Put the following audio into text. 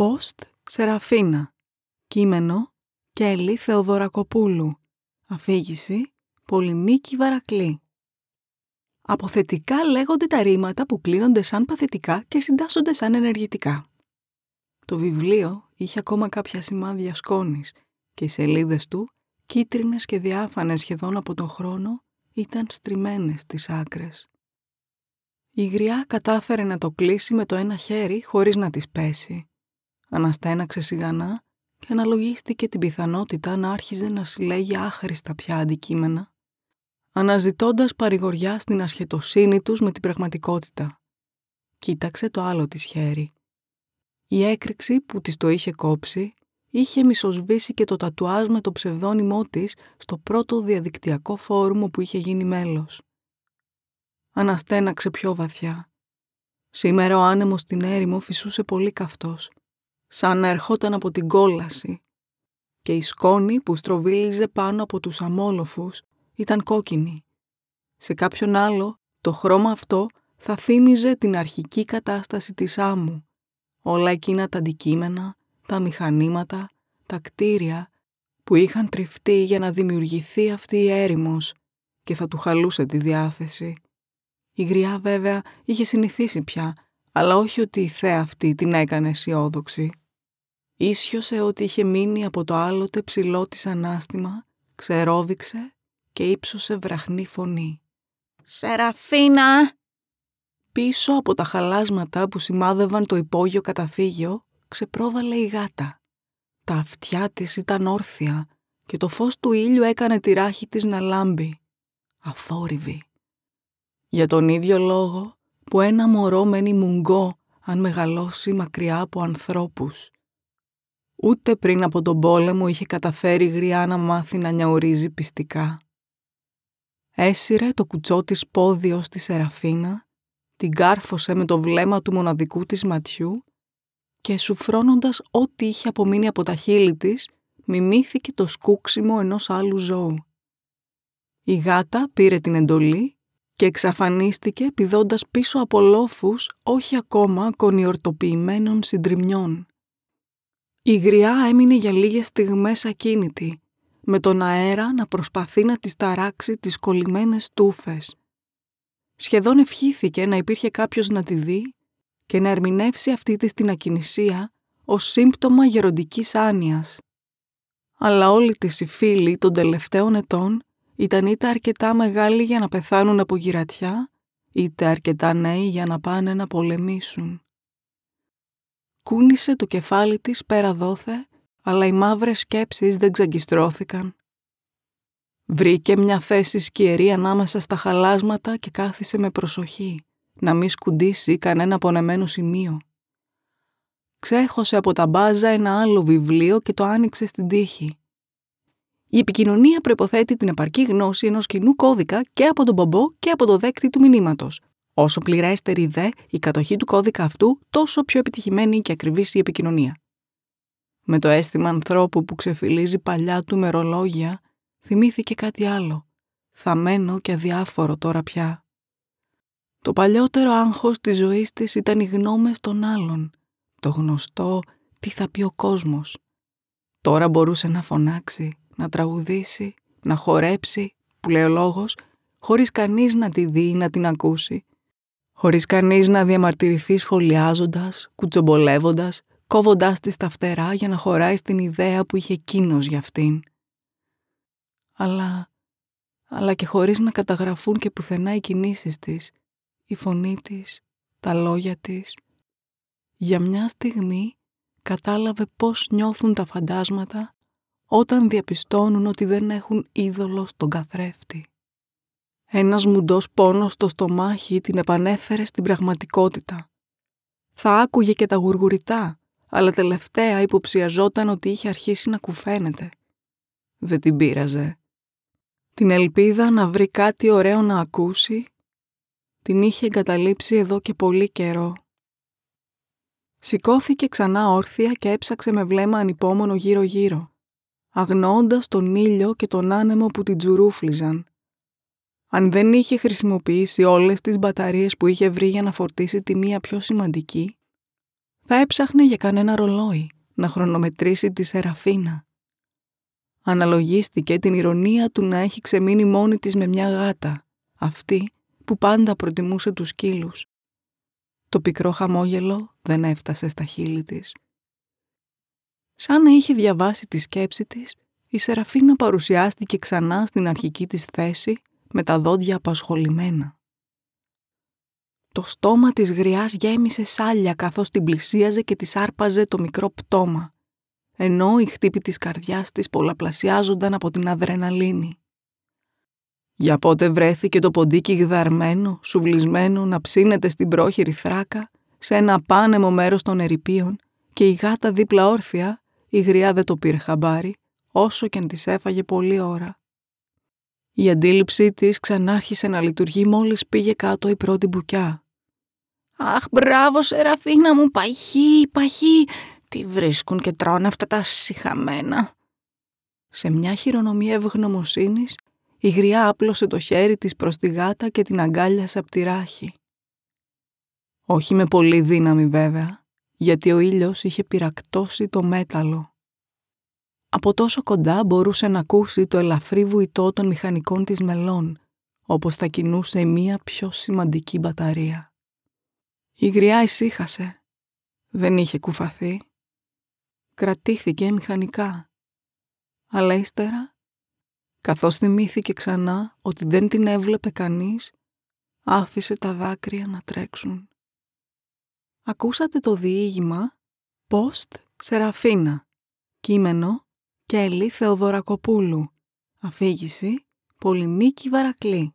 Post Σεραφίνα Κείμενο Κέλλη Θεοδωρακοπούλου Αφήγηση Πολυνίκη Βαρακλή Αποθετικά λέγονται τα ρήματα που κλείνονται σαν παθητικά και συντάσσονται σαν ενεργητικά. Το βιβλίο είχε ακόμα κάποια σημάδια σκόνης και οι σελίδες του, κίτρινες και διάφανες σχεδόν από τον χρόνο, ήταν στριμμένες στις άκρες. Η γριά κατάφερε να το κλείσει με το ένα χέρι χωρίς να της πέσει. Αναστέναξε σιγανά και αναλογίστηκε την πιθανότητα να άρχιζε να συλλέγει άχρηστα πια αντικείμενα, αναζητώντας παρηγοριά στην ασχετοσύνη τους με την πραγματικότητα. Κοίταξε το άλλο της χέρι. Η έκρηξη που της το είχε κόψει είχε μισοσβήσει και το τατουάζ με το ψευδόνυμό της στο πρώτο διαδικτυακό φόρουμ που είχε γίνει μέλος. Αναστέναξε πιο βαθιά. Σήμερα ο άνεμος στην έρημο φυσούσε πολύ καυτός, σαν να ερχόταν από την κόλαση και η σκόνη που στροβίλιζε πάνω από τους αμόλοφους ήταν κόκκινη. Σε κάποιον άλλο το χρώμα αυτό θα θύμιζε την αρχική κατάσταση της άμμου. Όλα εκείνα τα αντικείμενα, τα μηχανήματα, τα κτίρια που είχαν τριφτεί για να δημιουργηθεί αυτή η έρημος και θα του χαλούσε τη διάθεση. Η γριά βέβαια είχε συνηθίσει πια, αλλά όχι ότι η θέα αυτή την έκανε αισιόδοξη. Ίσιοσε ότι είχε μείνει από το άλλοτε ψηλό της ανάστημα, ξερόβηξε και ύψωσε βραχνή φωνή. «Σεραφίνα!» Πίσω από τα χαλάσματα που σημάδευαν το υπόγειο καταφύγιο, ξεπρόβαλε η γάτα. Τα αυτιά της ήταν όρθια και το φως του ήλιου έκανε τη ράχη της να λάμπει. Αθόρυβη. Για τον ίδιο λόγο που ένα μωρό μένει μουγκό αν μεγαλώσει μακριά από ανθρώπους. Ούτε πριν από τον πόλεμο είχε καταφέρει γριά να μάθει να νιαουρίζει πιστικά. Έσυρε το κουτσό της πόδι ως της Σεραφίνα, την κάρφωσε με το βλέμμα του μοναδικού της ματιού και σουφρώνοντας ό,τι είχε απομείνει από τα χείλη της, μιμήθηκε το σκούξιμο ενός άλλου ζώου. Η γάτα πήρε την εντολή και εξαφανίστηκε πηδώντας πίσω από λόφους όχι ακόμα κονιορτοποιημένων συντριμιών. Η γριά έμεινε για λίγες στιγμές ακίνητη, με τον αέρα να προσπαθεί να της ταράξει τις κολλημένες τούφες. Σχεδόν ευχήθηκε να υπήρχε κάποιος να τη δει και να ερμηνεύσει αυτή της την ακινησία ως σύμπτωμα γεροντικής άνοιας. Αλλά όλοι τις οι φίλοι των τελευταίων ετών ήταν είτε αρκετά μεγάλοι για να πεθάνουν από γυρατιά, είτε αρκετά νέοι για να πάνε να πολεμήσουν. Κούνησε το κεφάλι της πέρα δόθε, αλλά οι μαύρες σκέψεις δεν ξαγκιστρώθηκαν. Βρήκε μια θέση σκιερή ανάμεσα στα χαλάσματα και κάθισε με προσοχή, να μη σκουντήσει κανένα πονεμένο σημείο. Ξέχωσε από τα μπάζα ένα άλλο βιβλίο και το άνοιξε στην τύχη. Η επικοινωνία προποθέτει την επαρκή γνώση ενός κοινού κώδικα και από τον πομπό και από το δέκτη του μηνύματος. Όσο πληρέστερη δε η κατοχή του κώδικα αυτού, τόσο πιο επιτυχημένη και ακριβής η επικοινωνία. Με το αίσθημα ανθρώπου που ξεφυλίζει παλιά του μερολόγια, θυμήθηκε κάτι άλλο, θαμένο και αδιάφορο τώρα πια. Το παλιότερο άγχος της ζωής της ήταν οι γνώμες των άλλων, το γνωστό τι θα πει ο κόσμος. Τώρα μπορούσε να φωνάξει, να τραγουδήσει, να χορέψει, που λέει ο λόγος, χωρίς κανείς να τη δει ή να την ακούσει, χωρίς κανείς να διαμαρτυρηθεί σχολιάζοντας, κουτσομπολεύοντας, κόβοντάς της τα φτερά για να χωράει στην ιδέα που είχε εκείνος για αυτήν. Αλλά, αλλά και χωρίς να καταγραφούν και πουθενά οι κινήσεις της, η φωνή της, τα λόγια της. Για μια στιγμή κατάλαβε πώς νιώθουν τα φαντάσματα όταν διαπιστώνουν ότι δεν έχουν είδωλο στον καθρέφτη. Ένας μουντός πόνος στο στομάχι την επανέφερε στην πραγματικότητα. Θα άκουγε και τα γουργουριτά, αλλά τελευταία υποψιαζόταν ότι είχε αρχίσει να κουφαίνεται. Δεν την πείραζε. Την ελπίδα να βρει κάτι ωραίο να ακούσει, την είχε εγκαταλείψει εδώ και πολύ καιρό. Σηκώθηκε ξανά όρθια και έψαξε με βλέμμα ανυπόμονο γύρω-γύρω αγνοώντας τον ήλιο και τον άνεμο που την τζουρούφλιζαν. Αν δεν είχε χρησιμοποιήσει όλες τις μπαταρίες που είχε βρει για να φορτίσει τη μία πιο σημαντική, Θα έψαχνε για κανένα ρολόι να χρονομετρήσει τη Σεραφίνα. Αναλογίστηκε την ηρωνία του να έχει ξεμείνει μόνη της με μια γάτα, αυτή που πάντα προτιμούσε τους σκύλους. Το πικρό χαμόγελο δεν έφτασε στα χείλη της. Σαν να είχε διαβάσει τη σκέψη της, η Σεραφίνα παρουσιάστηκε ξανά στην αρχική της θέση με τα δόντια απασχολημένα. Το στόμα της γριάς γέμισε σάλια καθώς την πλησίαζε και της άρπαζε το μικρό πτώμα, ενώ οι χτύπη της καρδιάς της πολλαπλασιάζονταν από την αδρεναλίνη. Για πότε βρέθηκε το ποντίκι γδαρμένο, σουβλισμένο να ψήνεται στην πρόχειρη θράκα, σε ένα πάνεμο μέρος των ερηπείων και η γάτα δίπλα όρθια, η γριά δεν το πήρε χαμπάρι, όσο και αν της έφαγε πολλή ώρα. Η αντίληψή της ξανάρχισε να λειτουργεί μόλις πήγε κάτω η πρώτη μπουκιά. «Αχ, μπράβο, Σεραφίνα μου, παχύ, παχύ, τι βρίσκουν και τρώνε αυτά τα συχαμένα». Σε μια χειρονομία ευγνωμοσύνης, η γριά άπλωσε το χέρι της προς τη γάτα και την αγκάλιασε από τη ράχη. Όχι με πολύ δύναμη βέβαια, γιατί ο ήλιος είχε πυρακτώσει το μέταλλο. Από τόσο κοντά μπορούσε να ακούσει το ελαφρύ βουητό των μηχανικών της μελών, όπως θα κινούσε μία πιο σημαντική μπαταρία. Η γριά ησύχασε. Δεν είχε κουφαθεί. Κρατήθηκε μηχανικά. Αλλά ύστερα, καθώς θυμήθηκε ξανά ότι δεν την έβλεπε κανείς, άφησε τα δάκρυα να τρέξουν. Ακούσατε το διήγημα «Post Σεραφίνα», κείμενο Κέλλη Θεοδωρακοπούλου. Αφήγηση Πολυνίκη Βαρακλή.